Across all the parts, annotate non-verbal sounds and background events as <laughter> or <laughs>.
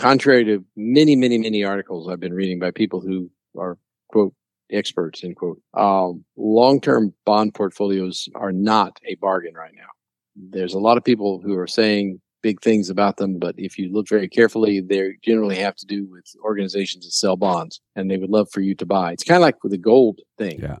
contrary to many, many, many articles I've been reading by people who are quote experts end quote, um, long-term bond portfolios are not a bargain right now. There's a lot of people who are saying big things about them, but if you look very carefully, they generally have to do with organizations that sell bonds, and they would love for you to buy. It's kind of like with the gold thing. Yeah.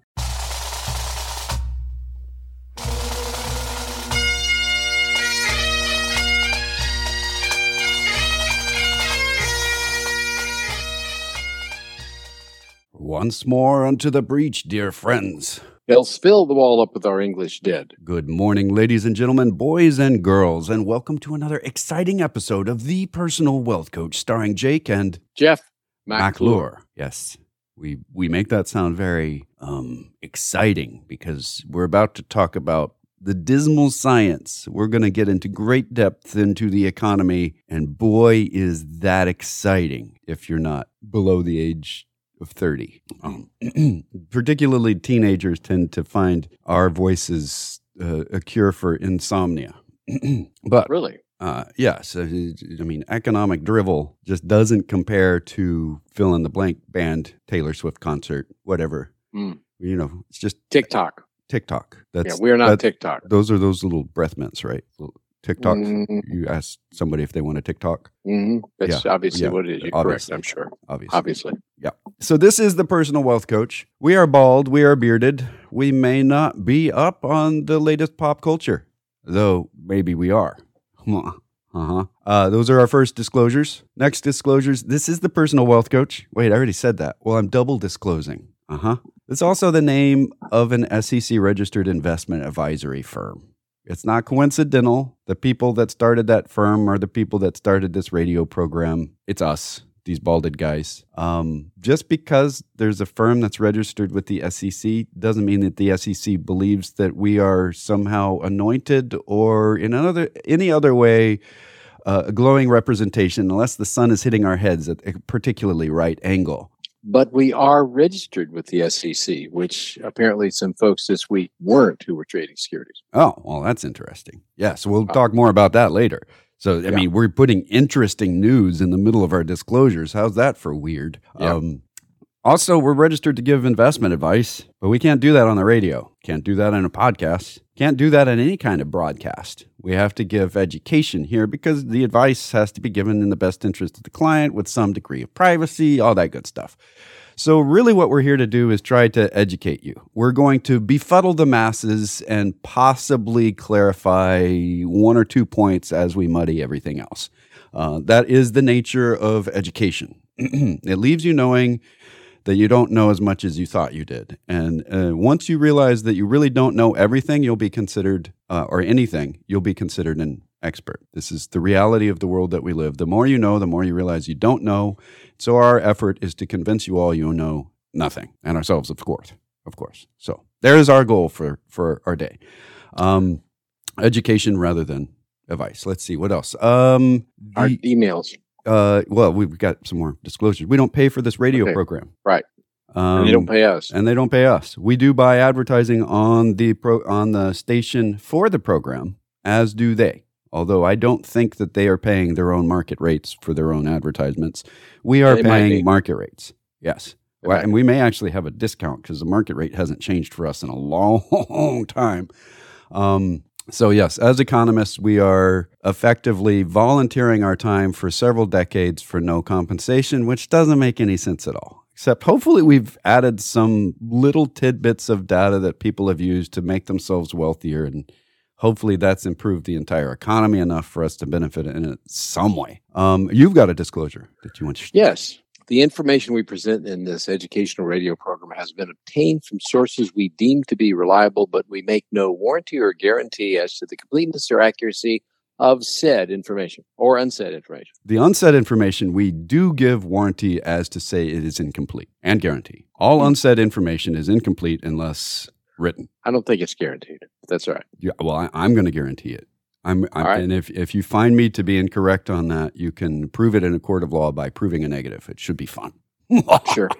Once more unto the breach, dear friends. Else fill the wall up with our English dead. Good morning, ladies and gentlemen, boys and girls, and welcome to another exciting episode of The Personal Wealth Coach, starring Jake and Jeff McClure. Yes, we we make that sound very um, exciting because we're about to talk about the dismal science. We're going to get into great depth into the economy, and boy, is that exciting! If you're not below the age of 30. Um, <clears throat> particularly teenagers tend to find our voices uh, a cure for insomnia. <clears throat> but Really? uh, yes, uh, I mean, economic drivel just doesn't compare to fill in the blank band, Taylor Swift concert, whatever. Mm. You know, it's just TikTok. TikTok. That's yeah, we are not TikTok. Those are those little breath mints, right? Little TikTok. Mhm. You ask somebody if they want a TikTok, hmm That's obviously yeah, what it is. You're obviously. correct, I'm sure. obviously. Obviously. Yeah. So this is the personal wealth coach. We are bald, we are bearded. We may not be up on the latest pop culture, though maybe we are. <laughs> Uh-huh. Uh, those are our first disclosures. Next disclosures. This is the personal wealth coach. Wait, I already said that. Well, I'm double disclosing. Uh-huh. It's also the name of an SEC registered investment advisory firm. It's not coincidental. The people that started that firm are the people that started this radio program. It's us, these balded guys. Um, just because there's a firm that's registered with the SEC doesn't mean that the SEC believes that we are somehow anointed or in another any other way uh, a glowing representation, unless the sun is hitting our heads at a particularly right angle. But we are registered with the SEC, which apparently some folks this week weren't who were trading securities. Oh, well, that's interesting. Yeah, so we'll talk more about that later. So, I Yeah. mean, we're putting interesting news in the middle of our disclosures. How's that for weird? Yeah. Um, also, we're registered to give investment advice, but we can't do that on the radio. Can't do that in a podcast. Can't do that in any kind of broadcast. We have to give education here because the advice has to be given in the best interest of the client with some degree of privacy, all that good stuff. So, really, what we're here to do is try to educate you. We're going to befuddle the masses and possibly clarify one or two points as we muddy everything else. Uh, that is the nature of education. <clears throat> it leaves you knowing that you don't know as much as you thought you did. And uh, once you realize that you really don't know everything, you'll be considered, uh, or anything, you'll be considered an expert. This is the reality of the world that we live. The more you know, the more you realize you don't know. So our effort is to convince you all you know nothing, and ourselves, of course, of course. So there is our goal for for our day, um, education rather than advice. Let's see what else. Um, Our emails. Uh, well, we've got some more disclosures. We don't pay for this radio Okay. program, Right. Um, and they don't pay us. and they don't pay us. We do buy advertising on the pro on the station for the program, as do they. Although I don't think that they are paying their own market rates for their own advertisements, we are They paying market rates. Yes, well, and we may actually have a discount because the market rate hasn't changed for us in a <laughs> long time. Um, so yes, as economists, we are effectively volunteering our time for several decades for no compensation, which doesn't make any sense at all. Except hopefully we've added some little tidbits of data that people have used to make themselves wealthier and hopefully that's improved the entire economy enough for us to benefit in some way. Um, you've got a disclosure that you want to Yes. The information we present in this educational radio program has been obtained from sources we deem to be reliable, but we make no warranty or guarantee as to the completeness or accuracy of said information or unsaid information. The unsaid information we do give warranty as to say it is incomplete and guarantee. All hmm. unsaid information is incomplete unless written. I don't think it's guaranteed. That's all right. Yeah, well, I, I'm going to guarantee it. I'm, I'm right. and if if you find me to be incorrect on that, you can prove it in a court of law by proving a negative. It should be fun. <laughs> Sure.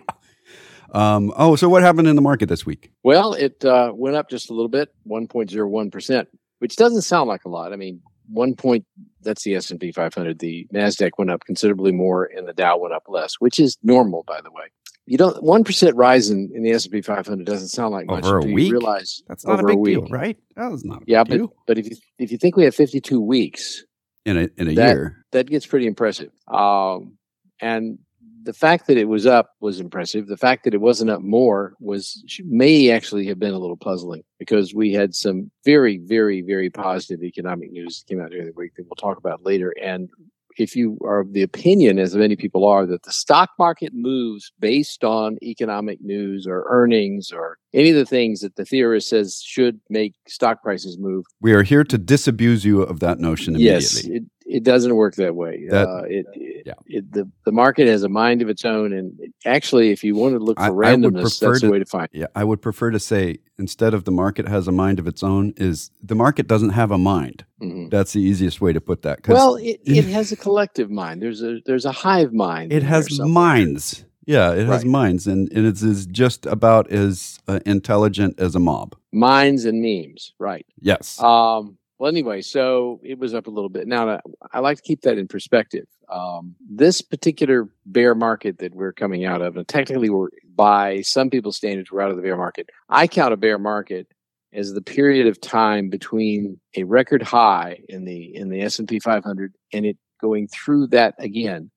Um, oh, so what happened in the market this week? Well, it uh, went up just a little bit, 1.01%, which doesn't sound like a lot. I mean, one point that's the S&P 500 the Nasdaq went up considerably more and the Dow went up less which is normal by the way you don't one percent rise in, in the S and P 500 doesn't sound like much. Over a week, realize that's not a big a deal, right? That was not. yeah, but deal. but if you if you think we have 52 weeks in a in a that, year, that gets pretty impressive. Um, and the fact that it was up was impressive. The fact that it wasn't up more was may actually have been a little puzzling because we had some very, very, very positive economic news that came out during the week that we'll talk about later. And if you are of the opinion, as many people are, that the stock market moves based on economic news or earnings or any of the things that the theorist says should make stock prices move. We are here to disabuse you of that notion immediately. Yes, it, it doesn't work that way. That, uh, it, yeah. It, the, the market has a mind of its own. And actually, if you want to look for I, randomness, I that's to, the way to find it. Yeah, I would prefer to say instead of the market has a mind of its own, is the market doesn't have a mind. Mm-hmm. That's the easiest way to put that. Well, it, <laughs> it has a collective mind. There's a there's a hive mind. It has minds. Yeah, it has right. minds, and, and it is just about as uh, intelligent as a mob. Minds and memes, right? Yes. Um, well, anyway, so it was up a little bit. Now, I like to keep that in perspective. Um, this particular bear market that we're coming out of, and technically, we're by some people's standards, we're out of the bear market. I count a bear market as the period of time between a record high in the in the S and P 500 and it going through that again.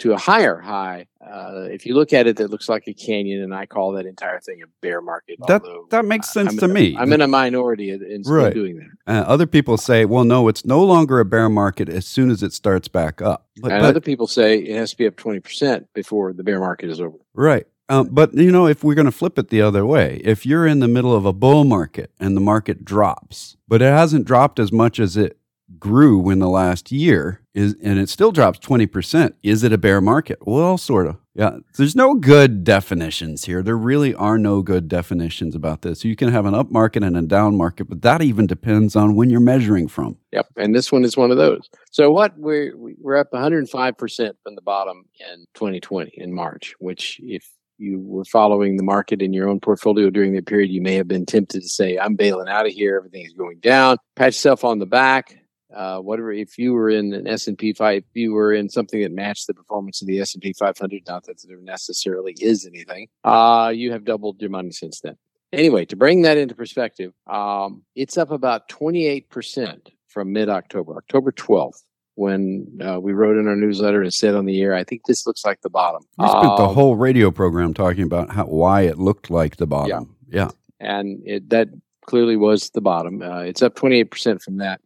To a higher high. Uh, if you look at it, that looks like a canyon, and I call that entire thing a bear market. That that makes sense I'm to me. I'm in a minority in, right. doing that. Uh, other people say, well, no, it's no longer a bear market as soon as it starts back up. But, and but, other people say it has to be up 20% before the bear market is over. Right. Um, but you know, if we're going to flip it the other way, if you're in the middle of a bull market and the market drops, but it hasn't dropped as much as it grew in the last year is and it still drops 20%. Is it a bear market? Well, sort of. Yeah. There's no good definitions here. There really are no good definitions about this. You can have an up market and a down market, but that even depends on when you're measuring from. Yep. And this one is one of those. So what we're we're up 105% from the bottom in 2020 in March, which if you were following the market in your own portfolio during that period, you may have been tempted to say, I'm bailing out of here. Everything's going down. Pat yourself on the back uh, whatever if you were in an S&P 5 if you were in something that matched the performance of the S&P 500 not that there necessarily is anything uh, you have doubled your money since then anyway to bring that into perspective um, it's up about 28% from mid-October October 12th when uh, we wrote in our newsletter and said on the air, I think this looks like the bottom. We spent um, the whole radio program talking about how why it looked like the bottom. Yeah, yeah. and it, that clearly was the bottom. Uh, it's up 28% from that.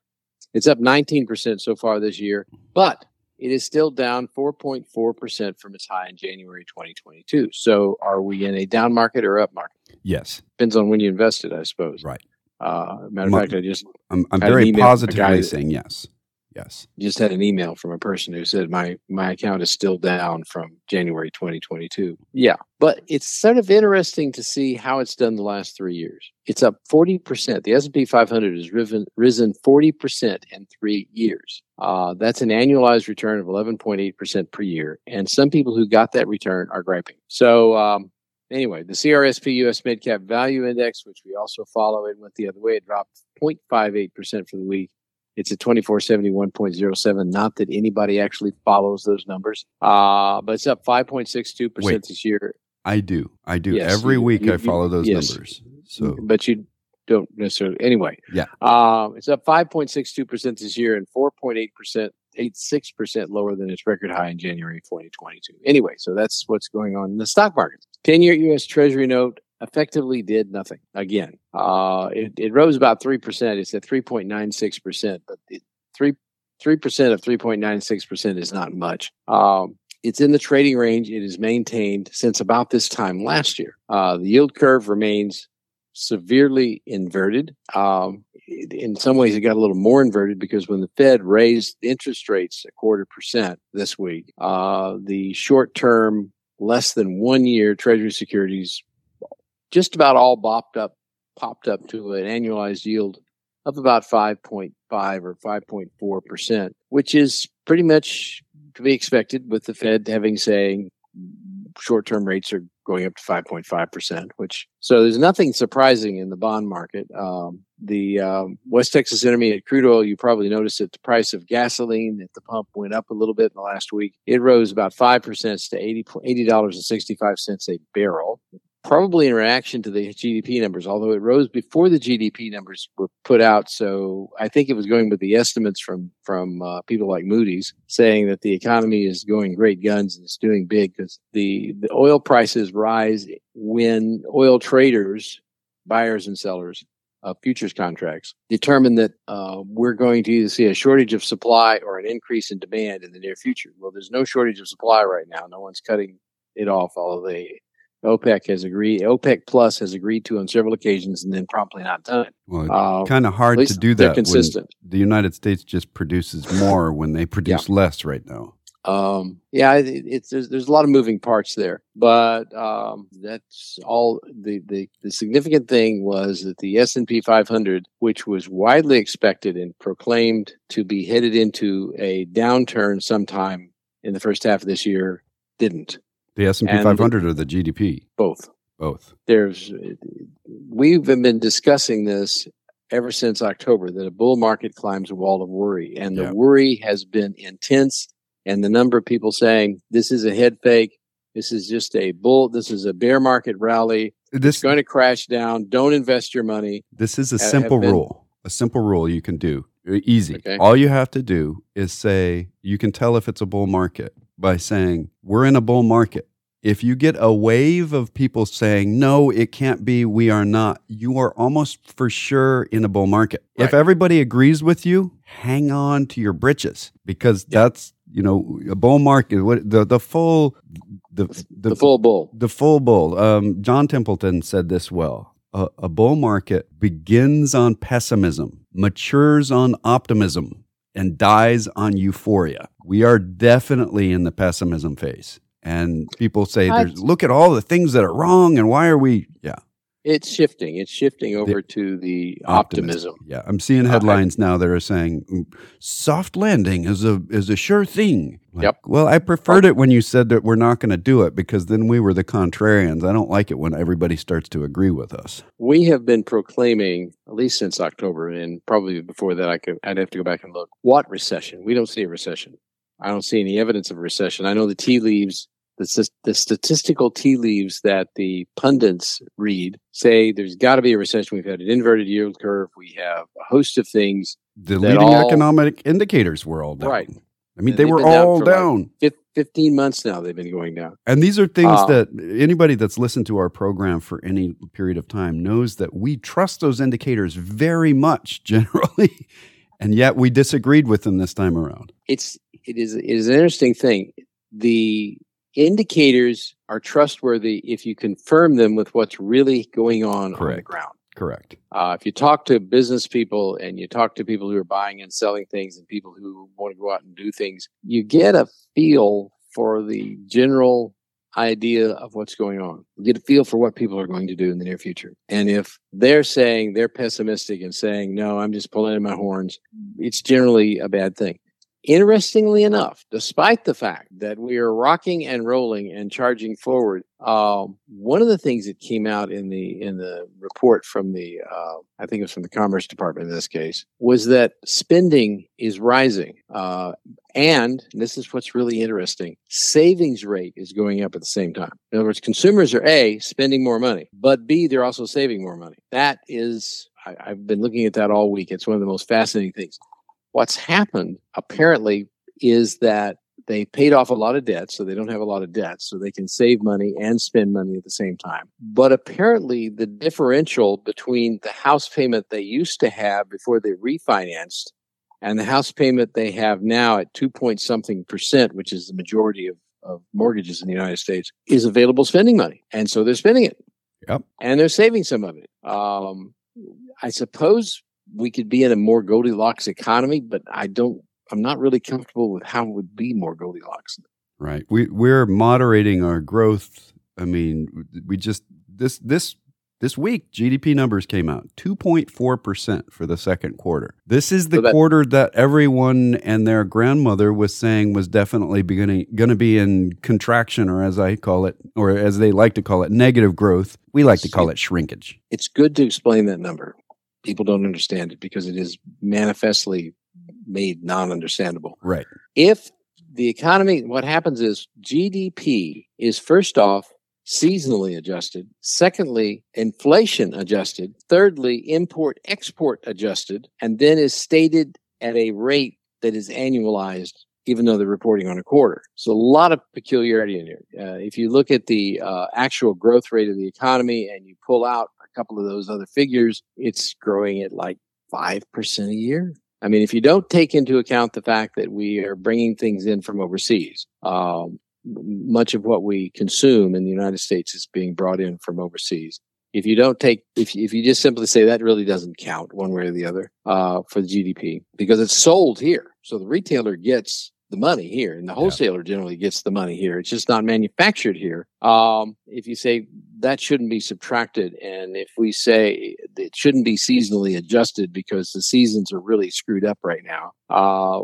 It's up 19% so far this year, but it is still down 4.4% from its high in January 2022. So are we in a down market or up market? Yes. Depends on when you invested, I suppose. Right. Uh, matter of fact, I just I'm, I'm very positively saying yes. Yes. Just had an email from a person who said my my account is still down from January 2022. Yeah, but it's sort of interesting to see how it's done the last 3 years. It's up 40%. The S&P 500 has risen risen 40% in 3 years. Uh, that's an annualized return of 11.8% per year, and some people who got that return are griping. So um, anyway, the CRSP US Midcap Value Index, which we also follow, it went the other way. It dropped 0.58% for the week. It's a 2471.07. Not that anybody actually follows those numbers, uh, but it's up 5.62% Wait, this year. I do. I do. Yes, Every you, week you, I follow those yes. numbers. So, But you don't necessarily. Anyway. Yeah. Um, it's up 5.62% this year and 4.8%. 86% lower than its record high in January 2022. Anyway, so that's what's going on in the stock market. 10 year US Treasury note effectively did nothing again. Uh, it, it rose about 3%. It's at 3.96%, but it, 3, 3% of 3.96% is not much. Um, it's in the trading range. It is maintained since about this time last year. Uh, the yield curve remains severely inverted. Um, in some ways, it got a little more inverted because when the Fed raised interest rates a quarter percent this week, uh, the short term, less than one year Treasury securities just about all bopped up, popped up to an annualized yield of about 5.5 or 5.4 percent, which is pretty much to be expected with the Fed having saying short-term rates are going up to 5.5 percent. Which so there's nothing surprising in the bond market. Um, the um, West Texas Intermediate crude oil, you probably noticed that the price of gasoline at the pump went up a little bit in the last week. It rose about 5% to $80, $80.65 a barrel probably in reaction to the GDP numbers, although it rose before the GDP numbers were put out. So I think it was going with the estimates from from uh, people like Moody's saying that the economy is going great guns and it's doing big because the the oil prices rise when oil traders, buyers and sellers. of futures contracts determine that uh, we're going to either see a shortage of supply or an increase in demand in the near future. Well, there's no shortage of supply right now. No one's cutting it off, although they OPEC has agreed. OPEC Plus has agreed to on several occasions and then promptly not done. Well, uh, kind of hard to do that. Consistent. the United States just produces <clears throat> more when they produce yeah. less right now. Um, yeah, it, it's there's, there's a lot of moving parts there, but um, that's all. The, the the significant thing was that the S and P 500, which was widely expected and proclaimed to be headed into a downturn sometime in the first half of this year, didn't. The S and P 500 or the GDP? Both. Both. There's we've been discussing this ever since October that a bull market climbs a wall of worry, and the yeah. worry has been intense. And the number of people saying this is a head fake, this is just a bull, this is a bear market rally. This is going to crash down. Don't invest your money. This is a simple been, rule. A simple rule you can do. Easy. Okay. All you have to do is say you can tell if it's a bull market by saying, We're in a bull market. If you get a wave of people saying, No, it can't be, we are not, you are almost for sure in a bull market. Right. If everybody agrees with you, hang on to your britches because that's you know a bull market what the the full the the, the full bull the full bull um, john templeton said this well a, a bull market begins on pessimism matures on optimism and dies on euphoria. We are definitely in the pessimism phase. And people say, there's, look at all the things that are wrong and why are we? Yeah. It's shifting. It's shifting over the, to the optimism. optimism. Yeah, I'm seeing headlines uh, now that are saying soft landing is a is a sure thing. Like, yep. Well, I preferred it when you said that we're not going to do it because then we were the contrarians. I don't like it when everybody starts to agree with us. We have been proclaiming at least since October, and probably before that, I could I'd have to go back and look. What recession? We don't see a recession. I don't see any evidence of a recession. I know the tea leaves the, the statistical tea leaves that the pundits read say there's got to be a recession. We've had an inverted yield curve. We have a host of things. The leading all, economic indicators were all down. Right. I mean, and they were all down. Like 15 months now, they've been going down. And these are things uh, that anybody that's listened to our program for any period of time knows that we trust those indicators very much generally. <laughs> and yet we disagreed with them this time around. It's, it is, it is an interesting thing. The indicators are trustworthy if you confirm them with what's really going on Correct. on the ground. Correct. Uh, if you talk to business people and you talk to people who are buying and selling things and people who want to go out and do things, you get a feel for the general idea of what's going on. You get a feel for what people are going to do in the near future. And if they're saying they're pessimistic and saying, no, I'm just pulling in my horns, it's generally a bad thing. Interestingly enough, despite the fact that we are rocking and rolling and charging forward, um, one of the things that came out in the in the report from the uh, I think it was from the Commerce Department in this case was that spending is rising, uh, and this is what's really interesting: savings rate is going up at the same time. In other words, consumers are a spending more money, but b they're also saving more money. That is I've been looking at that all week. It's one of the most fascinating things what's happened apparently is that they paid off a lot of debt, so they don't have a lot of debt, so they can save money and spend money at the same time. But apparently, the differential between the house payment they used to have before they refinanced and the house payment they have now at two point something percent, which is the majority of, of mortgages in the United States, is available spending money. And so they're spending it. Yep. And they're saving some of it. Um, I suppose we could be in a more Goldilocks economy, but I don't. I'm not really comfortable with how it would be more Goldilocks. Right. We we're moderating our growth. I mean, we just this this this week GDP numbers came out 2.4% for the second quarter. This is the so that, quarter that everyone and their grandmother was saying was definitely beginning going to be in contraction or as I call it or as they like to call it negative growth. We like to call it shrinkage. It's good to explain that number people don't understand it because it is manifestly made non-understandable. Right. If the economy, what happens is GDP is first off seasonally adjusted. Secondly, inflation adjusted. Thirdly, import export adjusted, and then is stated at a rate that is annualized, even though they're reporting on a quarter. So a lot of peculiarity in here. Uh, if you look at the uh, actual growth rate of the economy and you pull out couple of those other figures, it's growing at like 5% a year. I mean, if you don't take into account the fact that we are bringing things in from overseas, um, much of what we consume in the United States is being brought in from overseas. If you don't take, if, if you just simply say that really doesn't count one way or the other uh, for the GDP because it's sold here. So the retailer gets the money here and the wholesaler yeah. generally gets the money here. It's just not manufactured here. Um, if you say that shouldn't be subtracted, and if we say it shouldn't be seasonally adjusted because the seasons are really screwed up right now, uh,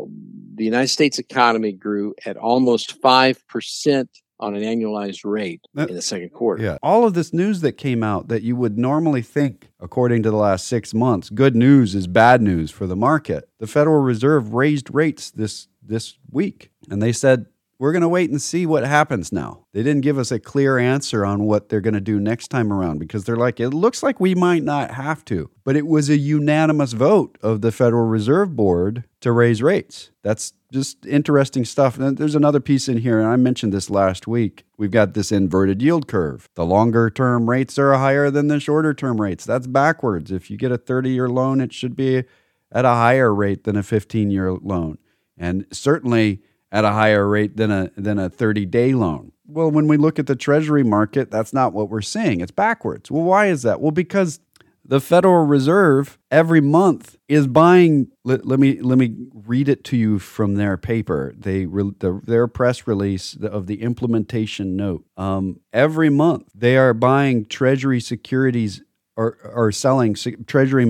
the United States economy grew at almost 5% on an annualized rate that, in the second quarter. Yeah. All of this news that came out that you would normally think, according to the last six months, good news is bad news for the market. The Federal Reserve raised rates this this week. And they said, we're going to wait and see what happens now. They didn't give us a clear answer on what they're going to do next time around because they're like, it looks like we might not have to. But it was a unanimous vote of the Federal Reserve Board to raise rates. That's just interesting stuff. And there's another piece in here, and I mentioned this last week. We've got this inverted yield curve. The longer term rates are higher than the shorter term rates. That's backwards. If you get a 30 year loan, it should be at a higher rate than a 15 year loan and certainly at a higher rate than a than a 30-day loan. Well, when we look at the treasury market, that's not what we're seeing. It's backwards. Well, why is that? Well, because the Federal Reserve every month is buying. Let, let me let me read it to you from their paper. They the, their press release of the implementation note. Um, every month they are buying Treasury securities or or selling Treasury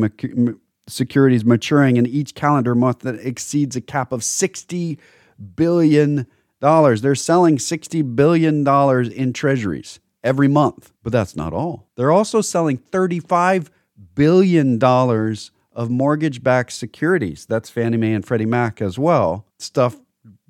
securities maturing in each calendar month that exceeds a cap of 60 billion dollars. They're selling 60 billion dollars in treasuries every month. But that's not all. They're also selling 35 billion dollars of mortgage-backed securities. That's Fannie Mae and Freddie Mac as well. Stuff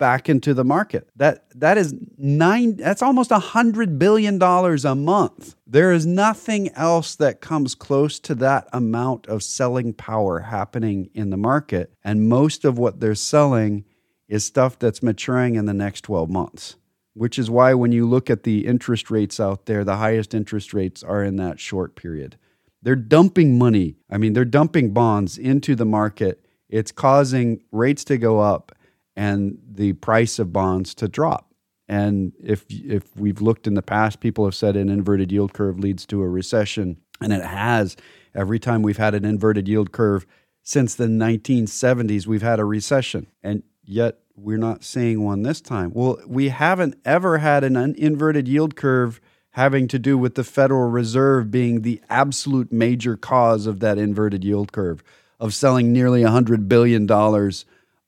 back into the market. That that is nine that's almost a hundred billion dollars a month. There is nothing else that comes close to that amount of selling power happening in the market. And most of what they're selling is stuff that's maturing in the next 12 months. Which is why when you look at the interest rates out there, the highest interest rates are in that short period. They're dumping money. I mean, they're dumping bonds into the market. It's causing rates to go up and the price of bonds to drop. And if if we've looked in the past, people have said an inverted yield curve leads to a recession, and it has. Every time we've had an inverted yield curve since the 1970s, we've had a recession, and yet we're not seeing one this time. Well, we haven't ever had an inverted yield curve having to do with the Federal Reserve being the absolute major cause of that inverted yield curve of selling nearly $100 billion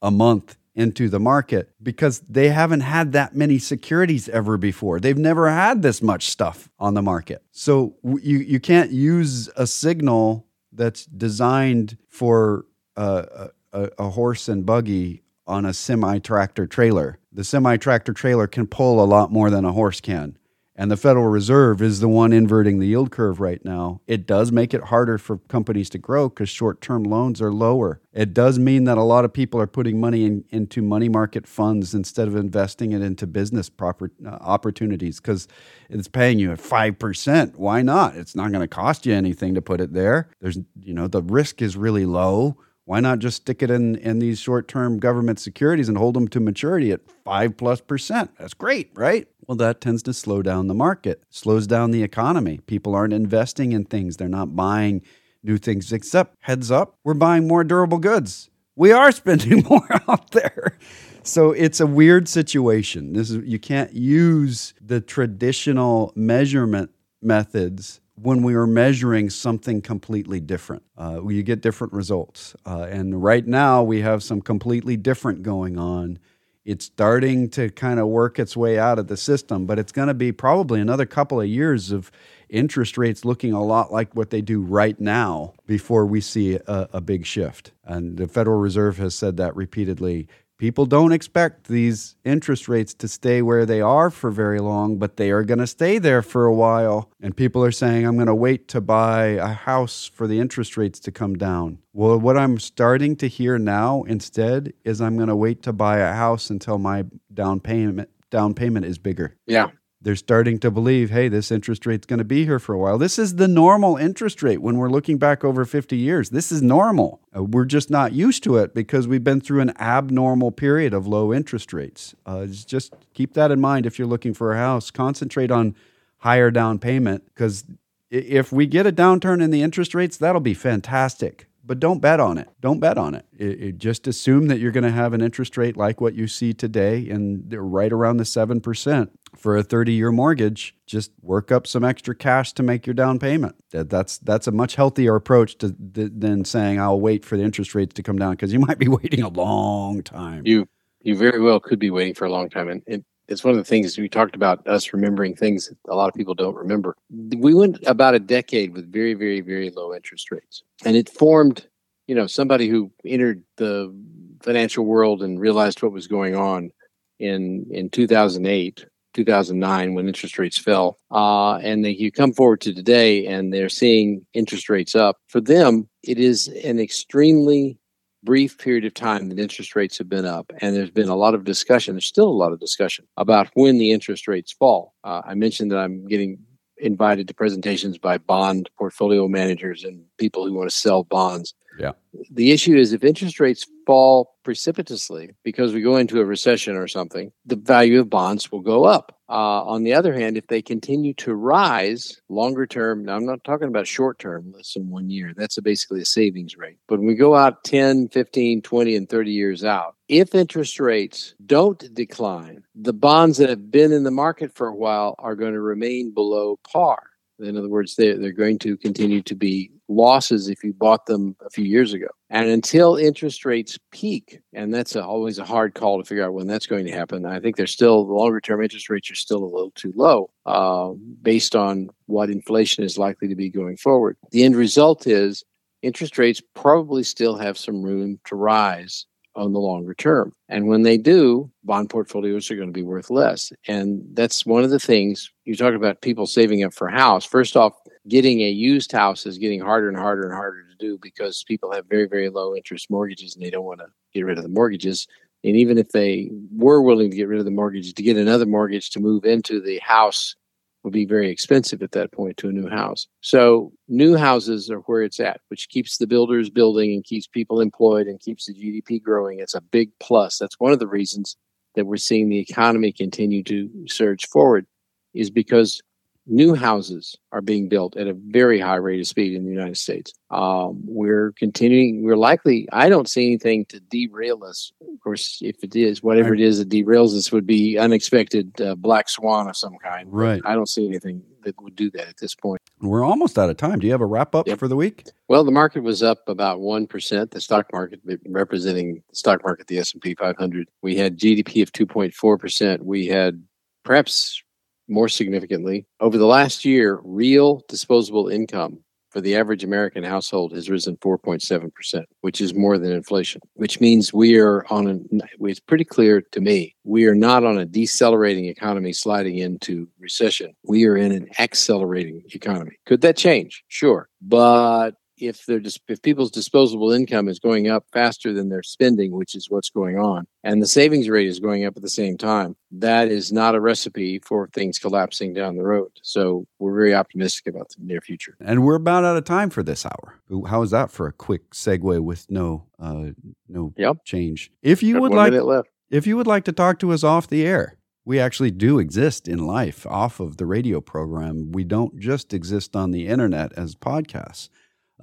a month into the market because they haven't had that many securities ever before. They've never had this much stuff on the market. So you, you can't use a signal that's designed for a, a, a horse and buggy on a semi tractor trailer. The semi tractor trailer can pull a lot more than a horse can and the Federal Reserve is the one inverting the yield curve right now, it does make it harder for companies to grow because short term loans are lower. It does mean that a lot of people are putting money in, into money market funds instead of investing it into business proper, uh, opportunities because it's paying you at 5%. Why not? It's not going to cost you anything to put it there. There's, you know, the risk is really low. Why not just stick it in, in these short term government securities and hold them to maturity at five plus percent? That's great, right? Well, that tends to slow down the market, slows down the economy. People aren't investing in things, they're not buying new things, except heads up, we're buying more durable goods. We are <laughs> spending more out there. So it's a weird situation. This is you can't use the traditional measurement methods when we are measuring something completely different. Uh, you get different results. Uh, and right now, we have some completely different going on it's starting to kind of work its way out of the system, but it's going to be probably another couple of years of interest rates looking a lot like what they do right now before we see a, a big shift. And the Federal Reserve has said that repeatedly. People don't expect these interest rates to stay where they are for very long, but they are going to stay there for a while. And people are saying, I'm going to wait to buy a house for the interest rates to come down. Well, what I'm starting to hear now instead is I'm going to wait to buy a house until my down payment down payment is bigger. Yeah they're starting to believe, hey, this interest rate's going to be here for a while. This is the normal interest rate when we're looking back over 50 years. This is normal. Uh, we're just not used to it because we've been through an abnormal period of low interest rates. Uh, just keep that in mind if you're looking for a house. Concentrate on higher down payment because if we get a downturn in the interest rates, that'll be fantastic but don't bet on it. Don't bet on it. it, it just assume that you're going to have an interest rate like what you see today and right around the 7% for a 30-year mortgage. Just work up some extra cash to make your down payment. That, that's that's a much healthier approach to, than saying I'll wait for the interest rates to come down because you might be <laughs> waiting a long time. You you very well could be waiting for a long time and, and it's one of the things we talked about us remembering things that a lot of people don't remember. We went about a decade with very, very, very low interest rates. And it formed, you know, somebody who entered the financial world and realized what was going on in in 2008 2009 when interest rates fell uh, and they, you come forward to today and they're seeing interest rates up for them it is an extremely brief period of time that interest rates have been up, and there's been a lot of discussion. There's still a lot of discussion about when the interest rates fall. Uh, I mentioned that I'm getting invited to presentations by bond portfolio managers and people who want to sell bonds. Yeah. The issue is if interest rates fall precipitously because we go into a recession or something, the value of bonds will go up. Uh, on the other hand, if they continue to rise longer term, now I'm not talking about short term, less than one year, that's a basically a savings rate. But when we go out 10, 15, 20, and 30 years out, if interest rates don't decline, the bonds that have been in the market for a while are going to remain below par. In other words, they're, they're going to continue to be losses if you bought them a few years ago. And until interest rates peak, and that's a, always a hard call to figure out when that's going to happen. I think they're still the longer term interest rates are still a little too low uh, based on what inflation is likely to be going forward. The end result is interest rates probably still have some room to rise on the longer term. And when they do, bond portfolios are going to be worth less. And that's one of the things you talk about people saving up for a house. First off, getting a used house is getting harder and harder and harder to do because people have very, very low interest mortgages and they don't want to get rid of the mortgages. And even if they were willing to get rid of the mortgage, to get another mortgage to move into the house would be very expensive at that point to a new house. So new houses are where it's at, which keeps the builders building and keeps people employed and keeps the GDP growing. It's a big plus. That's one of the reasons that we're seeing the economy continue to surge forward is because new houses are being built at a very high rate of speed in the United States. Um, we're continuing, we're likely, I don't see anything to derail us. Of course, if it is, whatever it is that derails us would be unexpected uh, black swan of some kind. Right. I don't see anything that would do that at this point. We're almost out of time. Do you have a wrap up yep. for the week? Well, the market was up about 1%, the stock market representing the stock market, the S&P 500. We had GDP of 2.4%. We had perhaps more significantly, over the last year, real disposable income for the average American household has risen 4.7%, which is more than inflation, which means we are on a, it's pretty clear to me, we are not on a decelerating economy sliding into recession. We are in an accelerating economy. Could that change? Sure. But if they're if people's disposable income is going up faster than their spending, which is what's going on, and the savings rate is going up at the same time, that is not a recipe for things collapsing down the road. So we're very optimistic about the near future. And we're about out of time for this hour. How is that for a quick segue with no uh, no yep. change? If you Got would like if you would like to talk to us off the air, we actually do exist in life off of the radio program. We don't just exist on the internet as podcasts.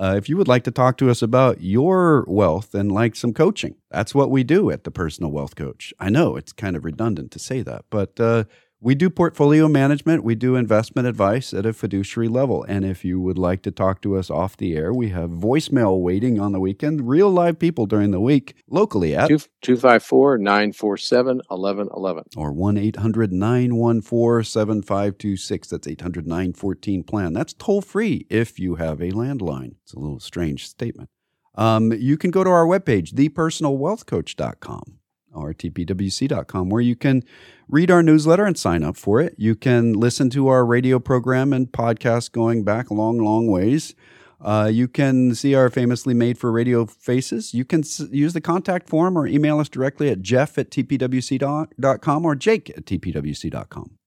Uh, if you would like to talk to us about your wealth and like some coaching, that's what we do at the Personal Wealth Coach. I know it's kind of redundant to say that, but uh, We do portfolio management, we do investment advice at a fiduciary level. And if you would like to talk to us off the air, we have voicemail waiting on the weekend, real live people during the week locally at 254 947 1111 or 1 800 914 7526. That's 800 914 plan. That's toll free if you have a landline. It's a little strange statement. Um, you can go to our webpage, thepersonalwealthcoach.com or tpwc.com, where you can read our newsletter and sign up for it. You can listen to our radio program and podcast going back long, long ways. Uh, you can see our famously made for radio faces. You can s- use the contact form or email us directly at jeff at tpwc.com or jake at tpwc.com.